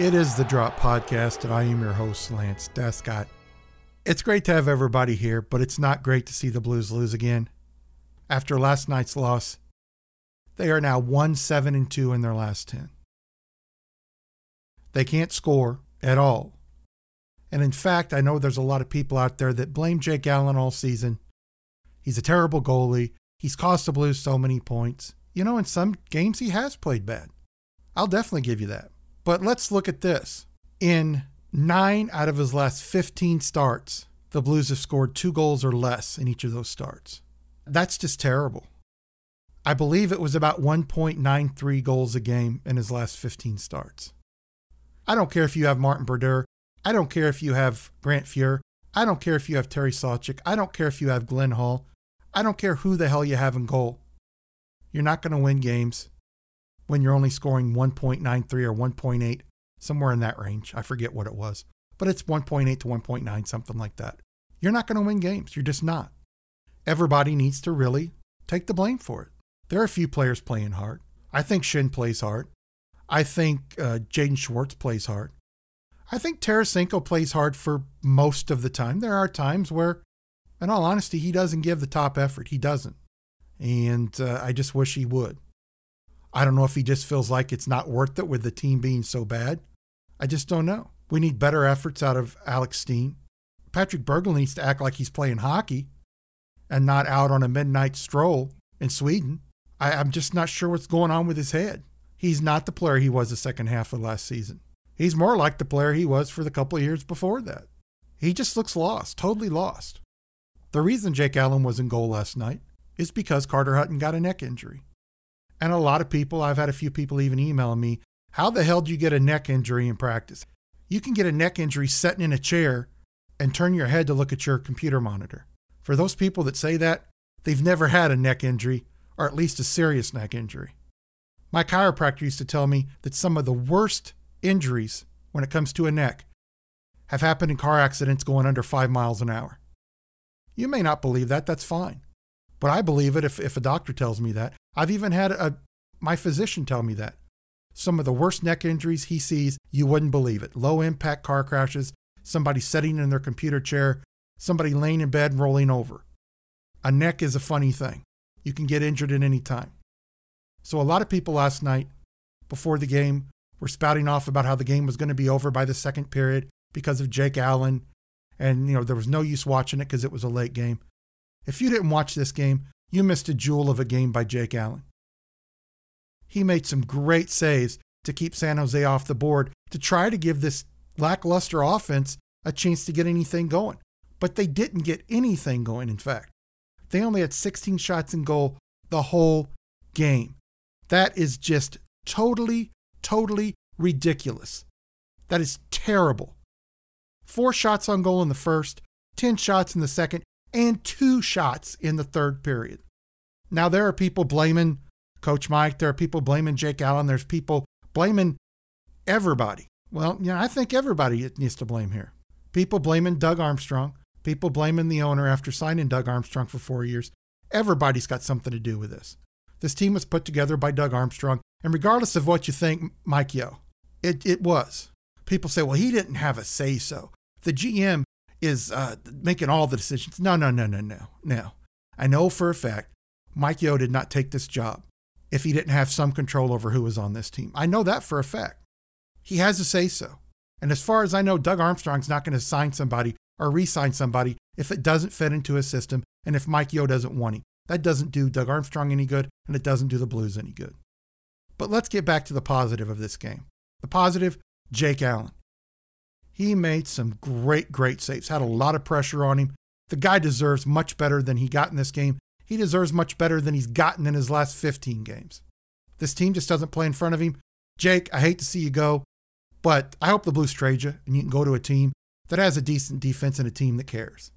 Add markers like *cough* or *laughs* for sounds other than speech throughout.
It is the Drop Podcast, and I am your host, Lance Descott. It's great to have everybody here, but it's not great to see the Blues lose again. After last night's loss, they are now 1 7 and 2 in their last 10. They can't score at all. And in fact, I know there's a lot of people out there that blame Jake Allen all season. He's a terrible goalie. He's cost the Blues so many points. You know, in some games, he has played bad. I'll definitely give you that. But let's look at this. In nine out of his last 15 starts, the Blues have scored two goals or less in each of those starts. That's just terrible. I believe it was about 1.93 goals a game in his last 15 starts. I don't care if you have Martin Brodeur. I don't care if you have Grant Fuhr. I don't care if you have Terry Sawchuk. I don't care if you have Glenn Hall. I don't care who the hell you have in goal. You're not going to win games when you're only scoring 1.93 or 1.8, somewhere in that range. I forget what it was, but it's 1.8 to 1.9, something like that. You're not going to win games. You're just not. Everybody needs to really take the blame for it. There are a few players playing hard. I think Schenn plays hard. I think uh, Jaden Schwartz plays hard. I think Tarasenko plays hard for most of the time. There are times where, in all honesty, he doesn't give the top effort. He doesn't. And uh, I just wish he would. I don't know if he just feels like it's not worth it with the team being so bad. I just don't know. We need better efforts out of Alex Steen. Patrick Berglund needs to act like he's playing hockey and not out on a midnight stroll in Sweden. I, am just not sure what's going on with his head. He's not the player he was the second half of last season. He's more like the player he was for the couple of years before that. He just looks lost, totally lost. The reason Jake Allen was in goal last night is because Carter Hutton got a neck injury. And a lot of people, I've had a few people even email me, how the hell do you get a neck injury in practice? You can get a neck injury sitting in a chair and turn your head to look at your computer monitor. For those people that say that, they've never had a neck injury, or at least a serious neck injury. My chiropractor used to tell me that some of the worst injuries when it comes to a neck have happened in car accidents going under five miles an hour. You may not believe that, that's fine. But I believe it if, if a doctor tells me that. I've even had a, my physician tell me that. Some of the worst neck injuries he sees, you wouldn't believe it. Low impact car crashes, somebody sitting in their computer chair, somebody laying in bed and rolling over. A neck is a funny thing. You can get injured at any time. So, a lot of people last night before the game were spouting off about how the game was going to be over by the second period because of Jake Allen. And, you know, there was no use watching it because it was a late game. If you didn't watch this game, you missed a jewel of a game by Jake Allen. He made some great saves to keep San Jose off the board to try to give this lackluster offense a chance to get anything going. But they didn't get anything going, in fact. They only had 16 shots in goal the whole game. That is just totally, totally ridiculous. That is terrible. Four shots on goal in the first, 10 shots in the second, and two shots in the third period. Now, there are people blaming Coach Mike. There are people blaming Jake Allen. There's people blaming everybody. Well, know, I think everybody needs to blame here. People blaming Doug Armstrong. People blaming the owner after signing Doug Armstrong for four years. Everybody's got something to do with this. This team was put together by Doug Armstrong. And regardless of what you think, Mike Yeo, it, it was. People say, well, he didn't have a say so. The GM is uh, making all the decisions. No, no, no, no, no, no. I know for a fact Mike Yeo did not take this job if he didn't have some control over who was on this team. I know that for a fact. He has to say so. And as far as I know, Doug Armstrong's not going to sign somebody or re sign somebody if it doesn't fit into his system and if Mike Yeo doesn't want him. That doesn't do Doug Armstrong any good and it doesn't do the Blues any good. But let's get back to the positive of this game. The positive, Jake Allen. He made some great, great saves, had a lot of pressure on him. The guy deserves much better than he got in this game. He deserves much better than he's gotten in his last 15 games. This team just doesn't play in front of him. Jake, I hate to see you go, but I hope the Blues trade you and you can go to a team that has a decent defense and a team that cares.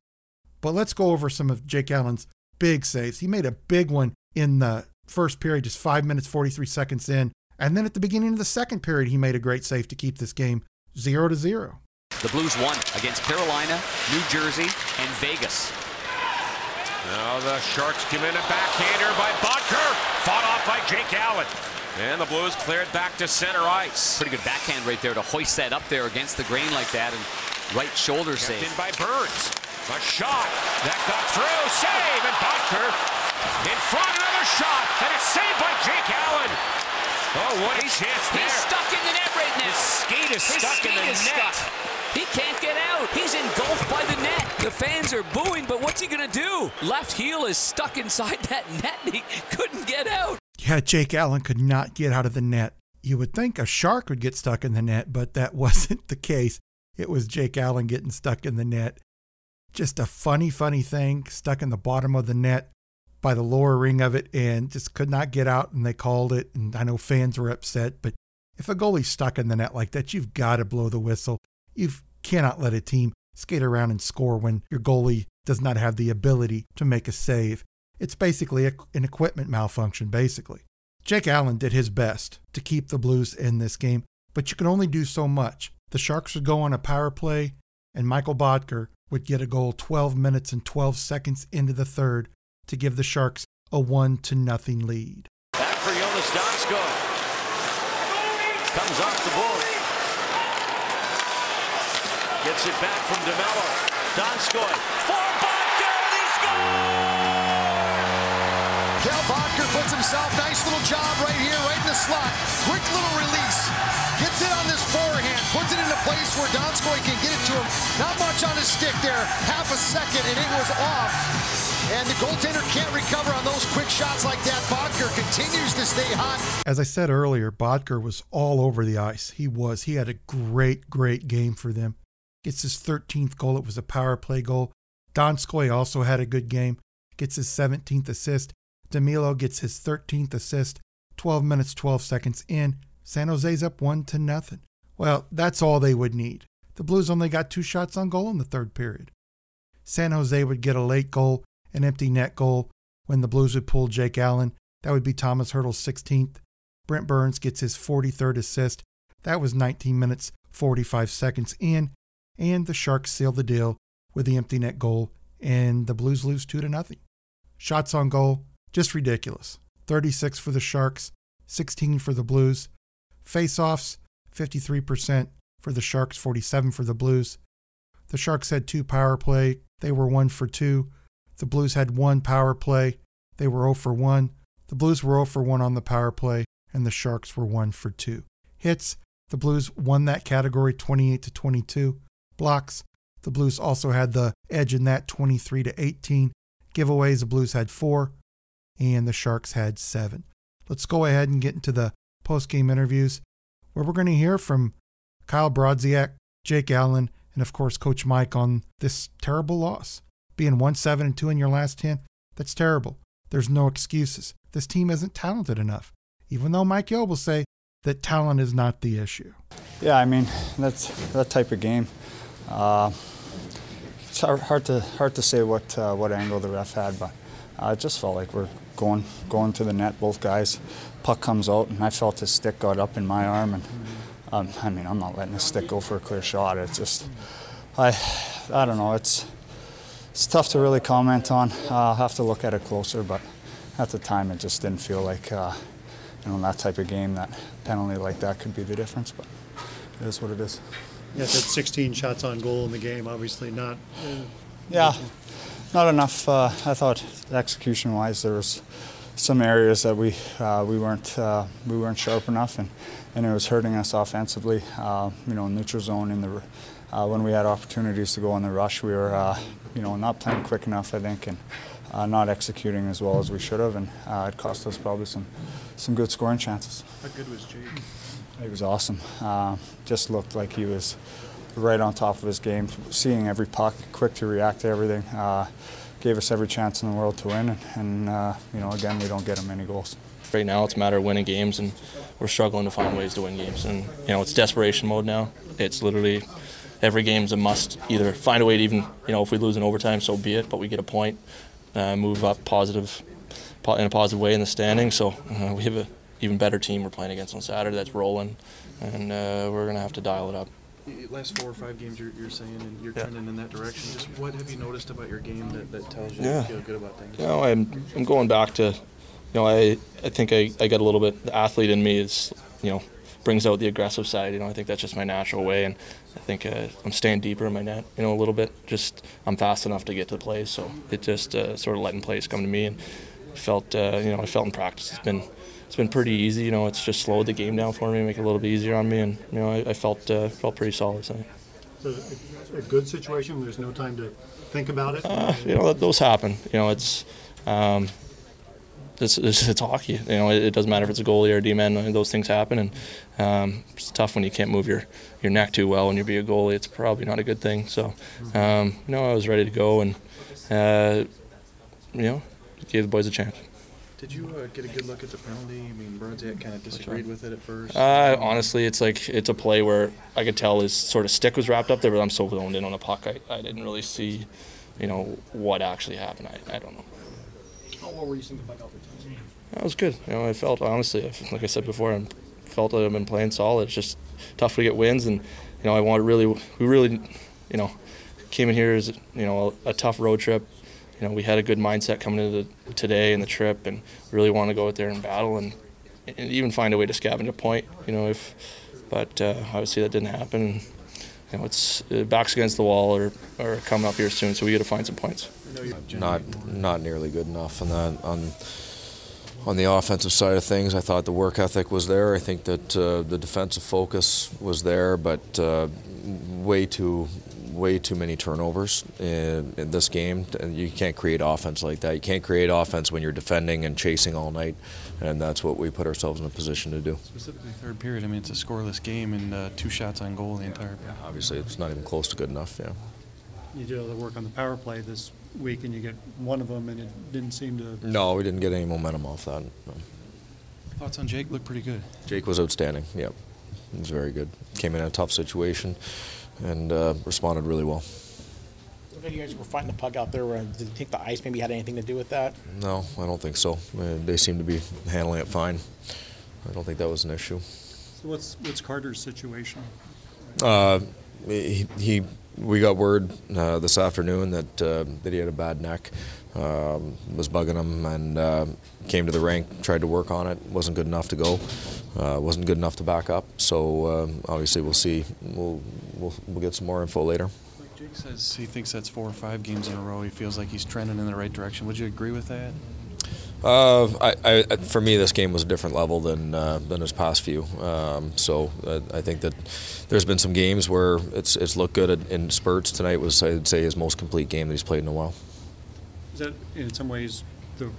But let's go over some of Jake Allen's big saves. He made a big one in the first period, just five minutes, 43 seconds in. And then at the beginning of the second period, he made a great save to keep this game zero to zero. The Blues won against Carolina, New Jersey, and Vegas. Now the Sharks come in a backhander by Boedker, fought off by Jake Allen. And the Blues cleared back to center ice. Pretty good backhand right there to hoist that up there against the grain like that and right shoulder Kept save. in by Burns. A shot that got through. Save and Boedker in front. Another shot and it's saved by Jake Allen. Oh, what a chance there. He's stuck in the net right now. His skate is His stuck in the is net. stuck. He can't get out. He's engulfed by the net. The fans are booing, but what's he going to do? Left heel is stuck inside *laughs* that net and he couldn't get out. Yeah, Jake Allen could not get out of the net. You would think a shark would get stuck in the net, but that *laughs* wasn't the case. It was Jake Allen getting stuck in the net. Just a funny, funny thing, stuck in the bottom of the net by the lower ring of it and just could not get out. And they called it. And I know fans were upset, but if a goalie's stuck in the net like that, you've got to blow the whistle. You cannot let a team skate around and score when your goalie does not have the ability to make a save. It's basically a, an equipment malfunction, basically. Jake Allen did his best to keep the Blues in this game, but you can only do so much. The Sharks would go on a power play, and Mikkel Boedker would get a goal 12 minutes and 12 seconds into the third to give the Sharks a 1 to nothing lead. Back for Jonas Donskoy. Comes off the board. Gets it back from DeMelo. Donskoy. For Boedker, and he scores! Kel himself, nice little job right here, right in the slot. Quick little release. Gets it on this forehand, puts it in a place where Donskoy can get it to him. Not much on his stick there, half a second, and it was off. And the goaltender can't recover on those quick shots like that. Boedker continues to stay hot. As I said earlier, Boedker was all over the ice. He was. He had a great, great game for them. Gets his 13th goal. It was a power play goal. Donskoy also had a good game. Gets his 17th assist. DeMelo gets his 13th assist. 12 minutes, 12 seconds in. San Jose's up one to nothing. Well, that's all they would need. The Blues only got two shots on goal in the third period. San Jose would get a late goal, an empty net goal, when the Blues would pull Jake Allen. That would be Tomas Hertl's 16th. Brent Burns gets his 43rd assist. That was 19 minutes, 45 seconds in. And the Sharks seal the deal with the empty net goal, and the Blues lose 2 to nothing. Shots on goal, just ridiculous. 36 for the Sharks, 16 for the Blues. Face offs, 53% for the Sharks, 47 for the Blues. The Sharks had two power play. They were 1 for 2. The Blues had one power play. They were 0 for 1. The Blues were 0 for 1 on the power play, and the Sharks were 1 for 2. Hits, the Blues won that category 28 to 22. Blocks, the Blues also had the edge in that 23 to 18. Giveaways, the Blues had 4 and the Sharks had 7. Let's go ahead and get into the post-game interviews where we're going to hear from Kyle Brodziak, Jake Allen, and of course Coach Mike on this terrible loss. Being 1 7 and 2 in your last 10, that's terrible. There's no excuses. This team isn't talented enough, even though Mike Yeo will say that talent is not the issue. Yeah, I mean that's that type of game. Uh, it's hard, hard to hard to say what uh, what angle the ref had, but uh, it just felt like we're going going to the net. Both guys, puck comes out, and I felt his stick got up in my arm, and um, I mean I'm not letting his stick go for a clear shot. It's just I I don't know. It's it's tough to really comment on. Uh, I'll have to look at it closer, but at the time it just didn't feel like uh, you know in that type of game that penalty like that could be the difference. But it is what it is. Yes, had 16 shots on goal in the game. Obviously, not. Uh, Yeah, not enough. Uh, I thought execution-wise, there was some areas that we uh, we weren't uh, we weren't sharp enough, and, and it was hurting us offensively. Uh, you know, neutral zone in the uh, when we had opportunities to go on the rush, we were uh, you know not playing quick enough, I think, and uh, not executing as well as we should have, and uh, it cost us probably some some good scoring chances. how good was Jake? He was awesome. Uh, just looked like he was right on top of his game, seeing every puck, quick to react to everything. Uh, gave us every chance in the world to win, and, and uh, you know, again, we don't get him any goals. Right now, it's a matter of winning games, and we're struggling to find ways to win games. And you know, it's desperation mode now. It's literally every game's a must. Either find a way to even, you know, if we lose in overtime, so be it. But we get a point, uh, move up positive, in a positive way in the standing. So uh, we have a even better team we're playing against on Saturday that's rolling, and uh, we're gonna have to dial it up last four or five games you're, you're saying and you're yeah. trending in that direction. Just what have you noticed about your game that, that tells you yeah. you feel good about things? You know, I'm, I'm going back to, you know, I, I think I, I got a little bit, the athlete in me is, you know, brings out the aggressive side. You know, I think that's just my natural way, and I think uh, I'm staying deeper in my net, you know, a little bit. Just I'm fast enough to get to the plays, so it just uh, sort of letting plays come to me, and felt, uh, you know, I felt in practice it's been it's been pretty easy. You know, it's just slowed the game down for me, make it a little bit easier on me, and you know, I, I felt uh, felt pretty solid tonight. So a, a, good situation. There's no time to think about it. Uh, you know, those happen. You know, it's. Um, it's, it's, it's, hockey. You know, it, it, doesn't matter if it's a goalie or a D-man. Those things happen, and um, it's tough when you can't move your, your neck too well when you be a goalie. It's probably not a good thing. So, um, you know, I was ready to go, and uh, you know, gave the boys a chance. Did you uh, get a good look at the penalty? I mean, Brodziak kind of disagreed with it at first. Uh, honestly, it's like it's a play where I could tell his sort of stick was wrapped up there, but I'm so zoned in on the puck, I, I didn't really see, you know, what actually happened. I, I don't know. what were you thinking about the That was good. You know, I felt honestly, like I said before, I felt that I've been playing solid. It's just tough to get wins, and you know, I want really, we really, you know, came in here as you know a, a tough road trip you know, we had a good mindset coming into the, today and the trip, and really want to go out there and battle and, and even find a way to scavenge a point. You know, if but uh, obviously that didn't happen. You know, it's uh, backs against the wall or, or coming up here soon, so we got to find some points. Not not nearly good enough on that on on the offensive side of things. I thought the work ethic was there. I think that uh, the defensive focus was there, but uh, way too way too many turnovers in, in, this game. And you can't create offense like that. You can't create offense when you're defending and chasing all night, and that's what we put ourselves in a position to do. Specifically, third period. I mean, it's a scoreless game and uh, two shots on goal the entire. Yeah, obviously, it's not even close to good enough. Yeah. You did all the work on the power play this week, and you get one of them, and it didn't seem to. No, we didn't get any momentum off that. No. Thoughts on Jake? Looked pretty good. Jake was outstanding. Yep, he was very good. Came in a tough situation and uh, responded really well. You guys were fighting the puck out there. Did you think the ice maybe had anything to do with that? No, I don't think so. They seem to be handling it fine. I don't think that was an issue. So what's what's Carter's situation? Uh, he, he, we got word uh, this afternoon that uh, that he had a bad neck. Um, was bugging him and uh, came to the rink, tried to work on it. wasn't good enough to go. Uh, wasn't good enough to back up. So um, obviously we'll see. We'll, we'll we'll get some more info later. Jake says he thinks that's four or five games in a row. He feels like he's trending in the right direction. Would you agree with that? Uh, I, I, for me, this game was a different level than uh, than his past few. Um, so uh, I think that there's been some games where it's it's looked good in spurts. Tonight was I'd say his most complete game that he's played in a while. Is that in some ways the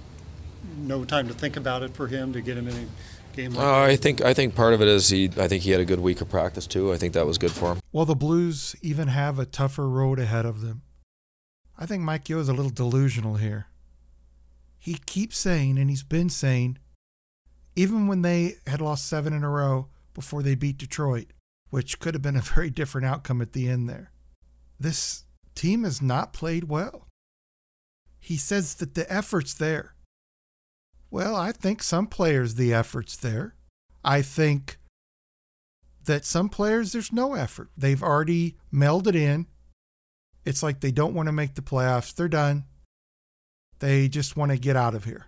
no time to think about it for him to get him in a game like uh, I think I think part of it is he I think he had a good week of practice too. I think that was good for him. Well, the Blues even have a tougher road ahead of them. I think Mike Yeo is a little delusional here. He keeps saying, and he's been saying, even when they had lost seven in a row before they beat Detroit, which could have been a very different outcome at the end there, this team has not played well. He says that the effort's there. Well, I think some players the effort's there. I think that some players there's no effort. They've already melded in. It's like they don't want to make the playoffs. They're done. They just want to get out of here.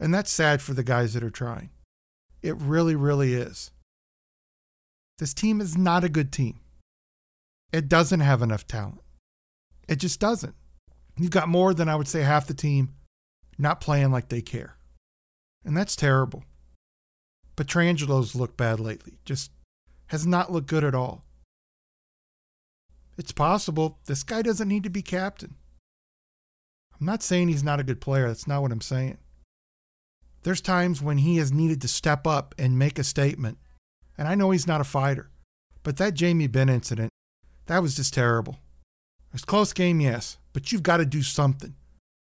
And that's sad for the guys that are trying. It really, really is. This team is not a good team. It doesn't have enough talent. It just doesn't. You've got more than I would say half the team not playing like they care. And that's terrible. Pietrangelo's looked bad lately. Just has not looked good at all. It's possible this guy doesn't need to be captain. I'm not saying he's not a good player. That's not what I'm saying. There's times when he has needed to step up and make a statement. And I know he's not a fighter, but that Jamie Benn incident That was just terrible. It's close game, yes, but you've got to do something.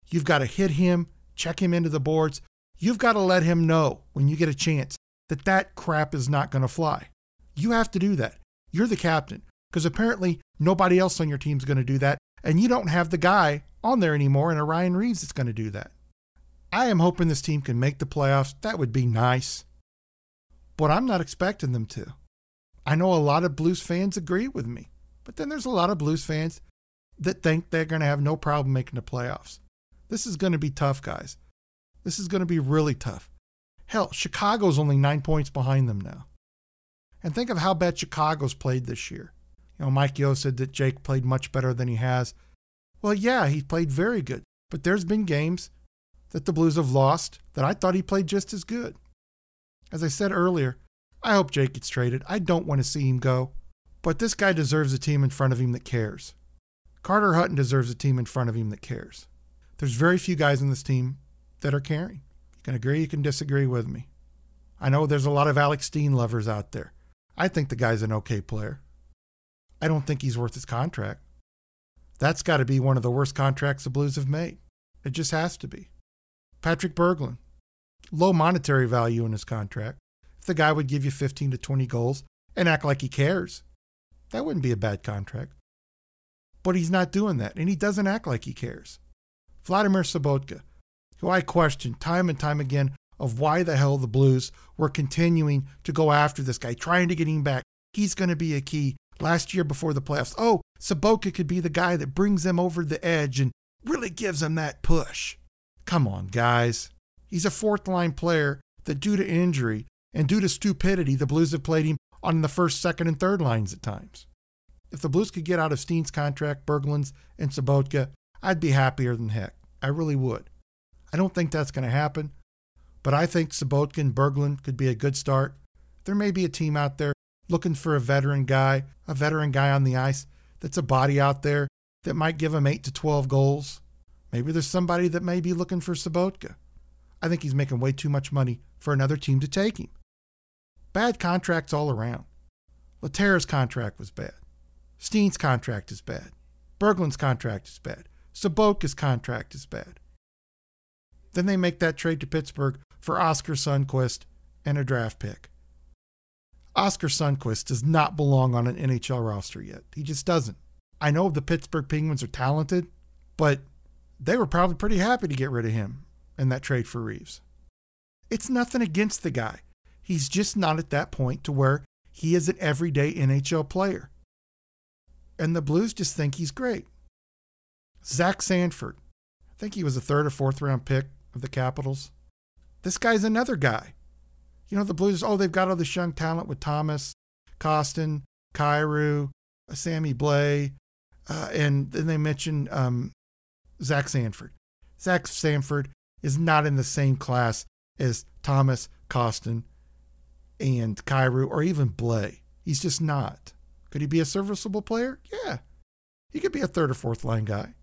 You've got to hit him, check him into the boards. You've got to let him know when you get a chance that that crap is not going to fly. You have to do that. You're the captain because apparently nobody else on your team is going to do that, and you don't have the guy on there anymore and a Ryan Reaves that's going to do that. I am hoping this team can make the playoffs. That would be nice. But I'm not expecting them to. I know a lot of Blues fans agree with me, but then there's a lot of Blues fans that think they're going to have no problem making the playoffs. This is going to be tough, guys. This is going to be really tough. Hell, Chicago's only nine points behind them now. And think of how bad Chicago's played this year. You know, Mike Yeo said that Jake played much better than he has. Well, yeah, he played very good. But there's been games that the Blues have lost that I thought he played just as good. As I said earlier, I hope Jake gets traded. I don't want to see him go. But this guy deserves a team in front of him that cares. Carter Hutton deserves a team in front of him that cares. There's very few guys in this team that are caring. You can agree, you can disagree with me. I know there's a lot of Alex Steen lovers out there. I think the guy's an okay player. I don't think he's worth his contract. That's got to be one of the worst contracts the Blues have made. It just has to be. Patrick Berglund, low monetary value in his contract. If the guy would give you 15 to 20 goals and act like he cares, that wouldn't be a bad contract. But he's not doing that, and he doesn't act like he cares. Vladimir Sobotka, who I question time and time again of why the hell the Blues were continuing to go after this guy, trying to get him back. He's going to be a key last year before the playoffs. Oh, Sobotka could be the guy that brings them over the edge and really gives them that push. Come on, guys. He's a fourth line player that, due to injury and due to stupidity, the Blues have played him on the first, second, and third lines at times. If the Blues could get out of Steen's contract, Berglund's, and Sobotka, I'd be happier than heck. I really would. I don't think that's going to happen, but I think Sobotka and Berglund could be a good start. There may be a team out there looking for a veteran guy, a veteran guy on the ice that's a body out there that might give him 8 to 12 goals. Maybe there's somebody that may be looking for Sobotka. I think he's making way too much money for another team to take him. Bad contracts all around. Lehtera's contract was bad. Steen's contract is bad. Berglund's contract is bad. Sobotka's contract is bad. Then they make that trade to Pittsburgh for Oskar Sundqvist and a draft pick. Oskar Sundqvist does not belong on an NHL roster yet. He just doesn't. I know the Pittsburgh Penguins are talented, but they were probably pretty happy to get rid of him in that trade for Reaves. It's nothing against the guy. He's just not at that point to where he is an everyday NHL player. And the Blues just think he's great. Zach Sanford. I think he was a third or fourth round pick of the Capitals. This guy's another guy. You know, the Blues, oh, they've got all this young talent with Thomas, Kostin, Kyrou, uh, Sammy Blais, uh, and then they mentioned um, Zach Sanford. Zach Sanford is not in the same class as Thomas, Kostin, and Kyrou, or even Blay. He's just not. Could he be a serviceable player? Yeah. He could be a third or fourth line guy.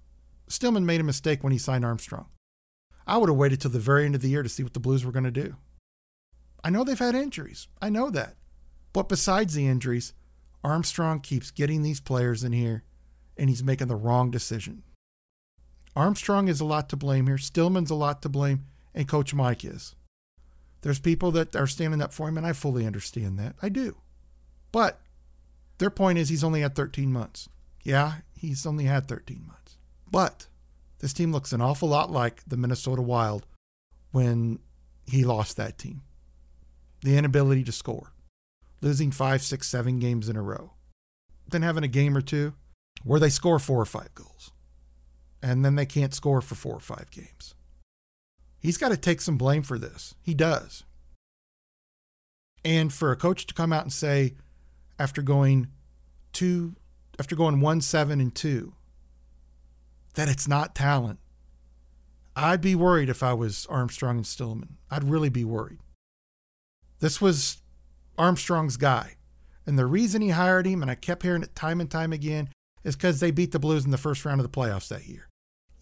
Stillman made a mistake when he signed Armstrong. I would have waited till the very end of the year to see what the Blues were going to do. I know they've had injuries. I know that. But besides the injuries, Armstrong keeps getting these players in here and he's making the wrong decision. Armstrong is a lot to blame here. Stillman's a lot to blame, and Coach Mike is. There's people that are standing up for him, and I fully understand that. I do. But their point is he's only had 13 months. Yeah, he's only had 13 months. But this team looks an awful lot like the Minnesota Wild when he lost that team. The inability to score, losing five, six, seven games in a row, then having a game or two where they score four or five goals, and then they can't score for four or five games. He's got to take some blame for this. He does. And for a coach to come out and say, after going two, after going one, seven, and two, that it's not talent. I'd be worried if I was Armstrong and Stillman. I'd really be worried. This was Armstrong's guy. And the reason he hired him, and I kept hearing it time and time again, is because they beat the Blues in the first round of the playoffs that year.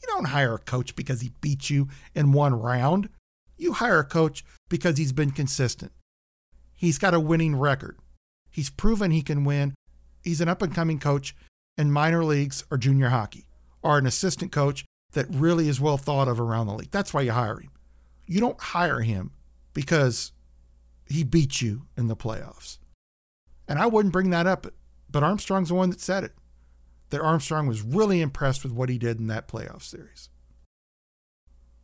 You don't hire a coach because he beat you in one round. You hire a coach because he's been consistent. He's got a winning record. He's proven he can win. He's an up and coming coach, in minor leagues or junior hockey, or an assistant coach that really is well thought of around the league. That's why you hire him. You don't hire him because he beat you in the playoffs. And I wouldn't bring that up, but Armstrong's the one that said it. That Armstrong was really impressed with what he did in that playoff series.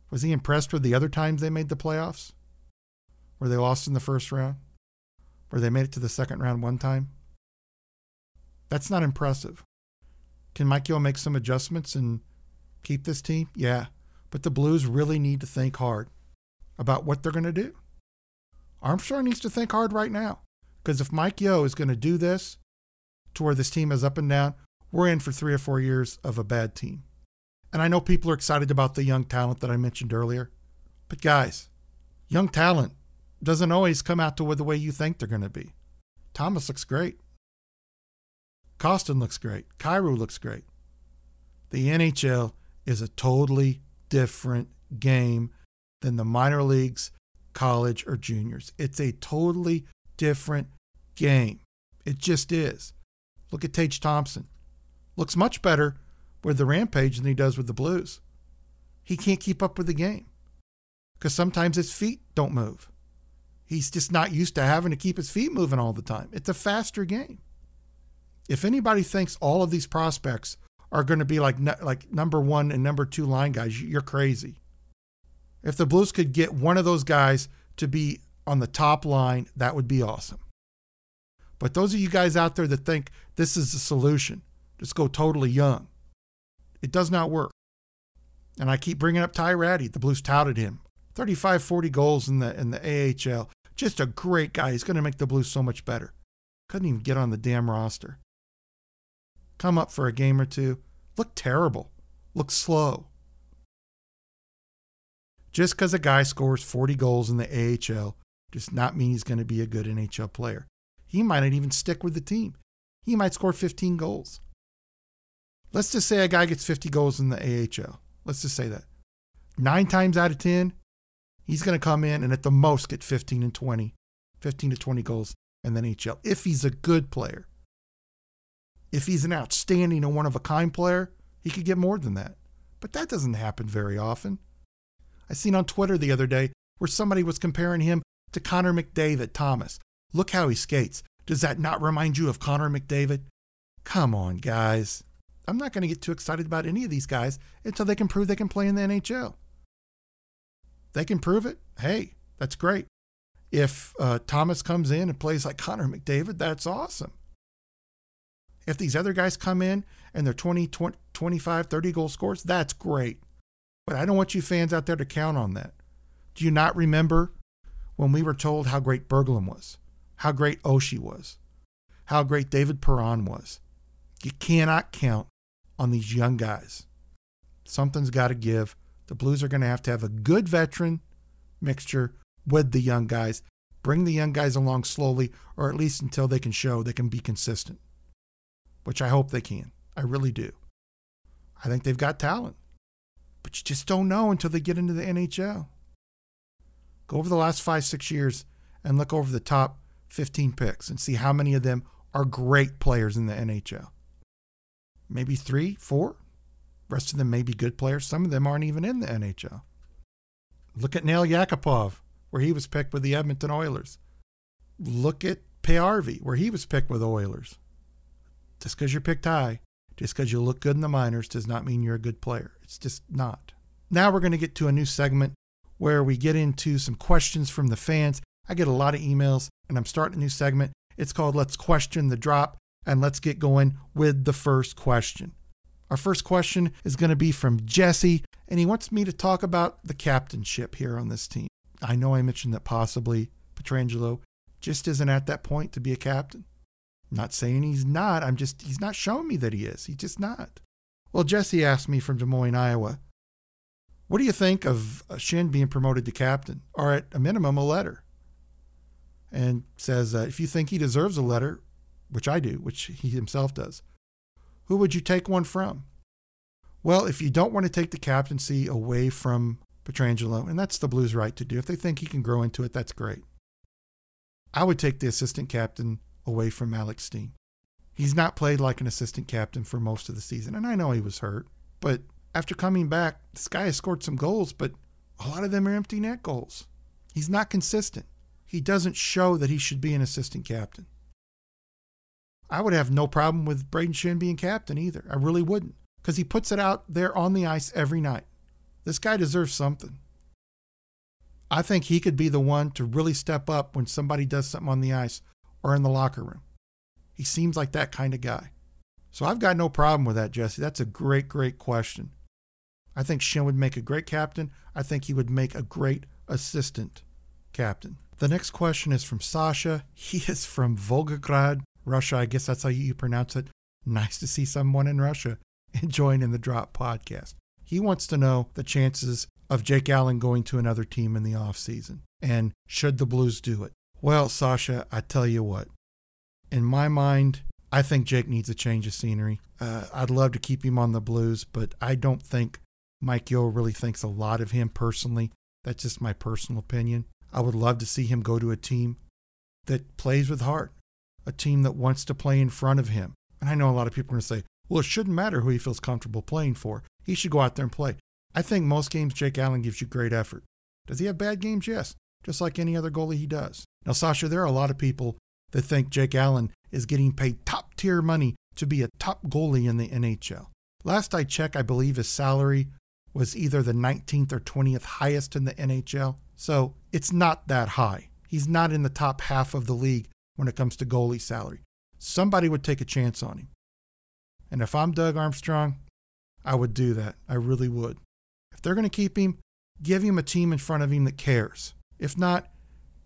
Was he impressed with the other times they made the playoffs? Where they lost in the first round? Where they made it to the second round one time? That's not impressive. Can Mike make some adjustments and keep this team? Yeah. But the Blues really need to think hard about what they're going to do. Armstrong needs to think hard right now. Because if Mike Yeo is going to do this to where this team is up and down, we're in for three or four years of a bad team. And I know people are excited about the young talent that I mentioned earlier. But guys, young talent doesn't always come out to the way you think they're going to be. Thomas looks great. Kostin looks great. Kyrou looks great. The NHL is a totally different game than the minor leagues, college, or juniors. It's a totally different game. It just is. Look at Tage Thompson. Looks much better with the Rampage than he does with the Blues. He can't keep up with the game because sometimes his feet don't move. He's just not used to having to keep his feet moving all the time. It's a faster game. If anybody thinks all of these prospects are going to be like like number one and number two line guys, you're crazy. If the Blues could get one of those guys to be on the top line, that would be awesome. But those of you guys out there that think this is the solution, just go totally young. It does not work. And I keep bringing up Ty Rattie. The Blues touted him. 35, 40 goals in the in the AHL. Just a great guy. He's going to make the Blues so much better. Couldn't even get on the damn roster. Come up for a game or two. Look terrible. Look slow. Just because a guy scores 40 goals in the AHL does not mean he's going to be a good NHL player. He might not even stick with the team. He might score 15 goals. Let's just say a guy gets 50 goals in the AHL. Let's just say that. Nine times out of 10, he's going to come in and at the most get 15 and 20, 15 to 20 goals in the NHL if he's a good player. If he's an outstanding and one of a kind player, he could get more than that. But that doesn't happen very often. I seen on Twitter the other day where somebody was comparing him to Connor McDavid Thomas. Look how he skates. Does that not remind you of Connor McDavid? Come on, guys. I'm not going to get too excited about any of these guys until they can prove they can play in the NHL. They can prove it. Hey, that's great. If uh, Thomas comes in and plays like Connor McDavid, that's awesome. If these other guys come in and they're 20, 20 25, 30 goal scores, that's great. But I don't want you fans out there to count on that. Do you not remember when we were told how great Berglund was, how great Oshie was, how great David Perron was? You cannot count on these young guys. Something's got to give. The Blues are going to have to have a good veteran mixture with the young guys. Bring the young guys along slowly, or at least until they can show they can be consistent, which I hope they can. I really do. I think they've got talent but you just don't know until they get into the NHL. Go over the last five, six years and look over the top 15 picks and see how many of them are great players in the NHL. Maybe three, four. rest of them may be good players. Some of them aren't even in the NHL. Look at Nail Yakupov, where he was picked with the Edmonton Oilers. Look at Paajarvi, where he was picked with Oilers. Just because you're picked high just because you look good in the minors does not mean you're a good player. It's just not. Now we're going to get to a new segment where we get into some questions from the fans. I get a lot of emails and I'm starting a new segment. It's called Let's Question the Drop and let's get going with the first question. Our first question is going to be from Jesse and he wants me to talk about the captainship here on this team. I know I mentioned that possibly Pietrangelo just isn't at that point to be a captain. I'm not saying he's not. I'm just, he's not showing me that he is. He's just not. Well, Jesse asked me from Des Moines, Iowa, what do you think of Schenn being promoted to captain, or at a minimum, a letter? And says, uh, if you think he deserves a letter, which I do, which he himself does, who would you take one from? Well, if you don't want to take the captaincy away from Pietrangelo, and that's the Blues' right to do, if they think he can grow into it, that's great. I would take the assistant captain away from Alex Steen. He's not played like an assistant captain for most of the season, and I know he was hurt, but after coming back, this guy has scored some goals, but a lot of them are empty net goals. He's not consistent. He doesn't show that he should be an assistant captain. I would have no problem with Brayden Schenn being captain either. I really wouldn't, because he puts it out there on the ice every night. This guy deserves something. I think he could be the one to really step up when somebody does something on the ice or in the locker room. He seems like that kind of guy. So I've got no problem with that, Jesse. That's a great, great question. I think Schenn would make a great captain. I think he would make a great assistant captain. The next question is from Sasha. *laughs* He is from Volgograd, Russia. I guess that's how you pronounce it. Nice to see someone in Russia *laughs* enjoying in the Drop podcast. He wants to know the chances of Jake Allen going to another team in the offseason and should the Blues do it. Well, Sasha, I tell you what, in my mind, I think Jake needs a change of scenery. Uh, I'd love to keep him on the Blues, but I don't think Mike Yeo really thinks a lot of him personally. That's just my personal opinion. I would love to see him go to a team that plays with heart, a team that wants to play in front of him. And I know a lot of people are going to say, well, it shouldn't matter who he feels comfortable playing for. He should go out there and play. I think most games Jake Allen gives you great effort. Does he have bad games? Yes, just like any other goalie he does. Now, Sasha, there are a lot of people that think Jake Allen is getting paid top tier money to be a top goalie in the NHL. Last I checked, I believe his salary was either the 19th or 20th highest in the NHL. So it's not that high. He's not in the top half of the league when it comes to goalie salary. Somebody would take a chance on him. And if I'm Doug Armstrong, I would do that. I really would. If they're going to keep him, give him a team in front of him that cares. If not,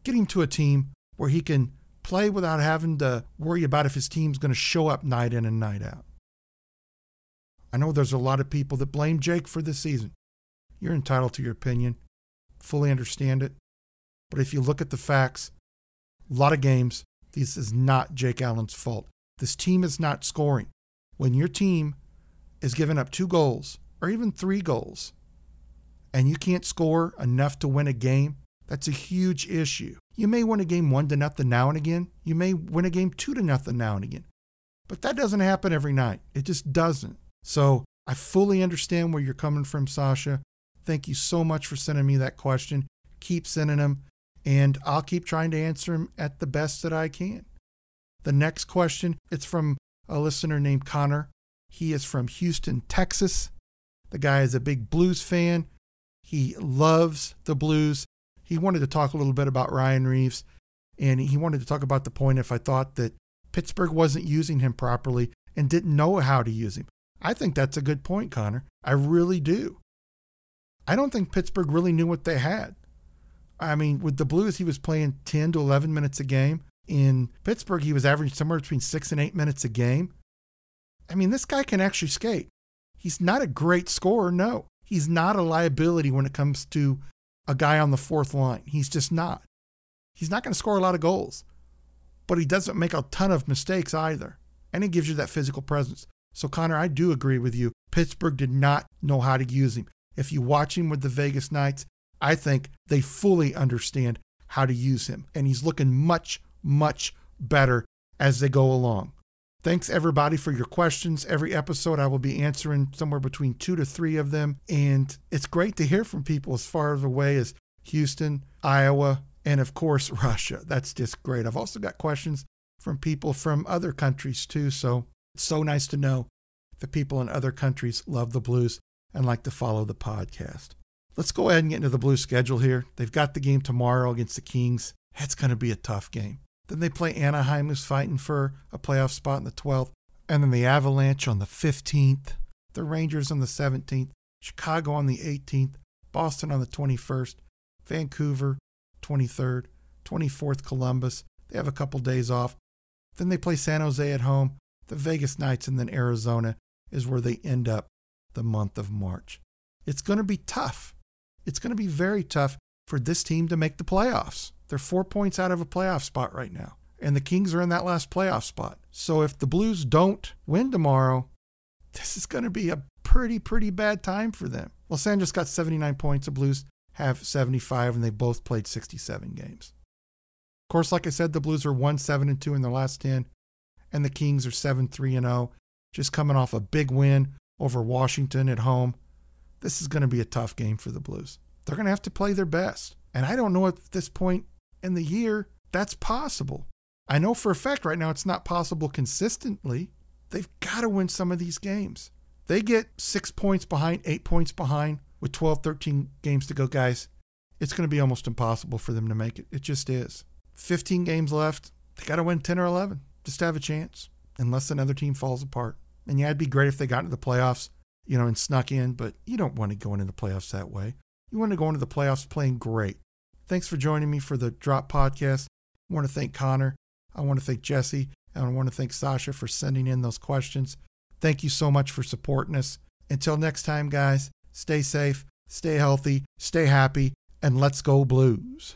get him to a team where he can play without having to worry about if his team's going to show up night in and night out. I know there's a lot of people that blame Jake for this season. You're entitled to your opinion. Fully understand it. But if you look at the facts, a lot of games, this is not Jake Allen's fault. This team is not scoring. When your team is giving up two goals or even three goals and you can't score enough to win a game, that's a huge issue. You may win a game one to nothing now and again. You may win a game two to nothing now and again. But that doesn't happen every night. It just doesn't. So I fully understand where you're coming from, Sasha. Thank you so much for sending me that question. Keep sending them, and I'll keep trying to answer them at the best that I can. The next question, it's from a listener named Connor. He is from Houston, Texas. The guy is a big blues fan. He loves the blues. He wanted to talk a little bit about Ryan Reaves, and he wanted to talk about the point if I thought that Pittsburgh wasn't using him properly and didn't know how to use him. I think that's a good point, Connor. I really do. I don't think Pittsburgh really knew what they had. I mean, with the Blues, he was playing 10 to 11 minutes a game. In Pittsburgh, he was averaging somewhere between six and eight minutes a game. I mean, this guy can actually skate. He's not a great scorer, no. He's not a liability when it comes to a guy on the fourth line. He's just not. He's not going to score a lot of goals, but he doesn't make a ton of mistakes either. And he gives you that physical presence. So, Connor, I do agree with you. Pittsburgh did not know how to use him. If you watch him with the Vegas Knights, I think they fully understand how to use him. And he's looking much, much better as they go along. Thanks, everybody, for your questions. Every episode, I will be answering somewhere between two to three of them. And it's great to hear from people as far away as Houston, Iowa, and of course, *laughs* Russia. That's just great. I've also got questions from people from other countries too. So it's so nice to know that people in other countries love the Blues and like to follow the podcast. Let's go ahead and get into the Blues schedule here. They've got the game tomorrow against the Kings. That's going to be a tough game. Then they play Anaheim, who's fighting for a playoff spot in the 12th. And then the Avalanche on the 15th, the Rangers on the 17th, Chicago on the 18th, Boston on the 21st, Vancouver 23rd, 24th Columbus. They have a couple days off. Then they play San Jose at home, the Vegas Knights, and then Arizona is where they end up the month of March. It's going to be tough. It's going to be very tough for this team to make the playoffs. They're four points out of a playoff spot right now, and the Kings are in that last playoff spot. So if the Blues don't win tomorrow, this is going to be a pretty, pretty bad time for them. Los Angeles got 79 points. The Blues have 75, and they both played 67 games. Of course, like I said, the Blues are 1 7 and 2 in their last 10, and the Kings are 7 3 and 0, just coming off a big win over Washington at home. This is going to be a tough game for the Blues. They're going to have to play their best. And I don't know at this point in the year that's possible. I know for a fact right now it's not possible consistently. They've got to win some of these games. They get six points behind, eight points behind with 12, 13 games to go, guys. It's going to be almost impossible for them to make it. It just is. 15 games left. They got to win 10 or 11 just to have a chance, unless another team falls apart. And yeah, it'd be great if they got into the playoffs, you know, and snuck in, but you don't want to go into the playoffs that way. You want to go into the playoffs playing great. Thanks for joining me for the Drop Podcast. I want to thank Connor. I want to thank Jesse. And I want to thank Sasha for sending in those questions. Thank you so much for supporting us. Until next time, guys, stay safe, stay healthy, stay happy, and let's go blues.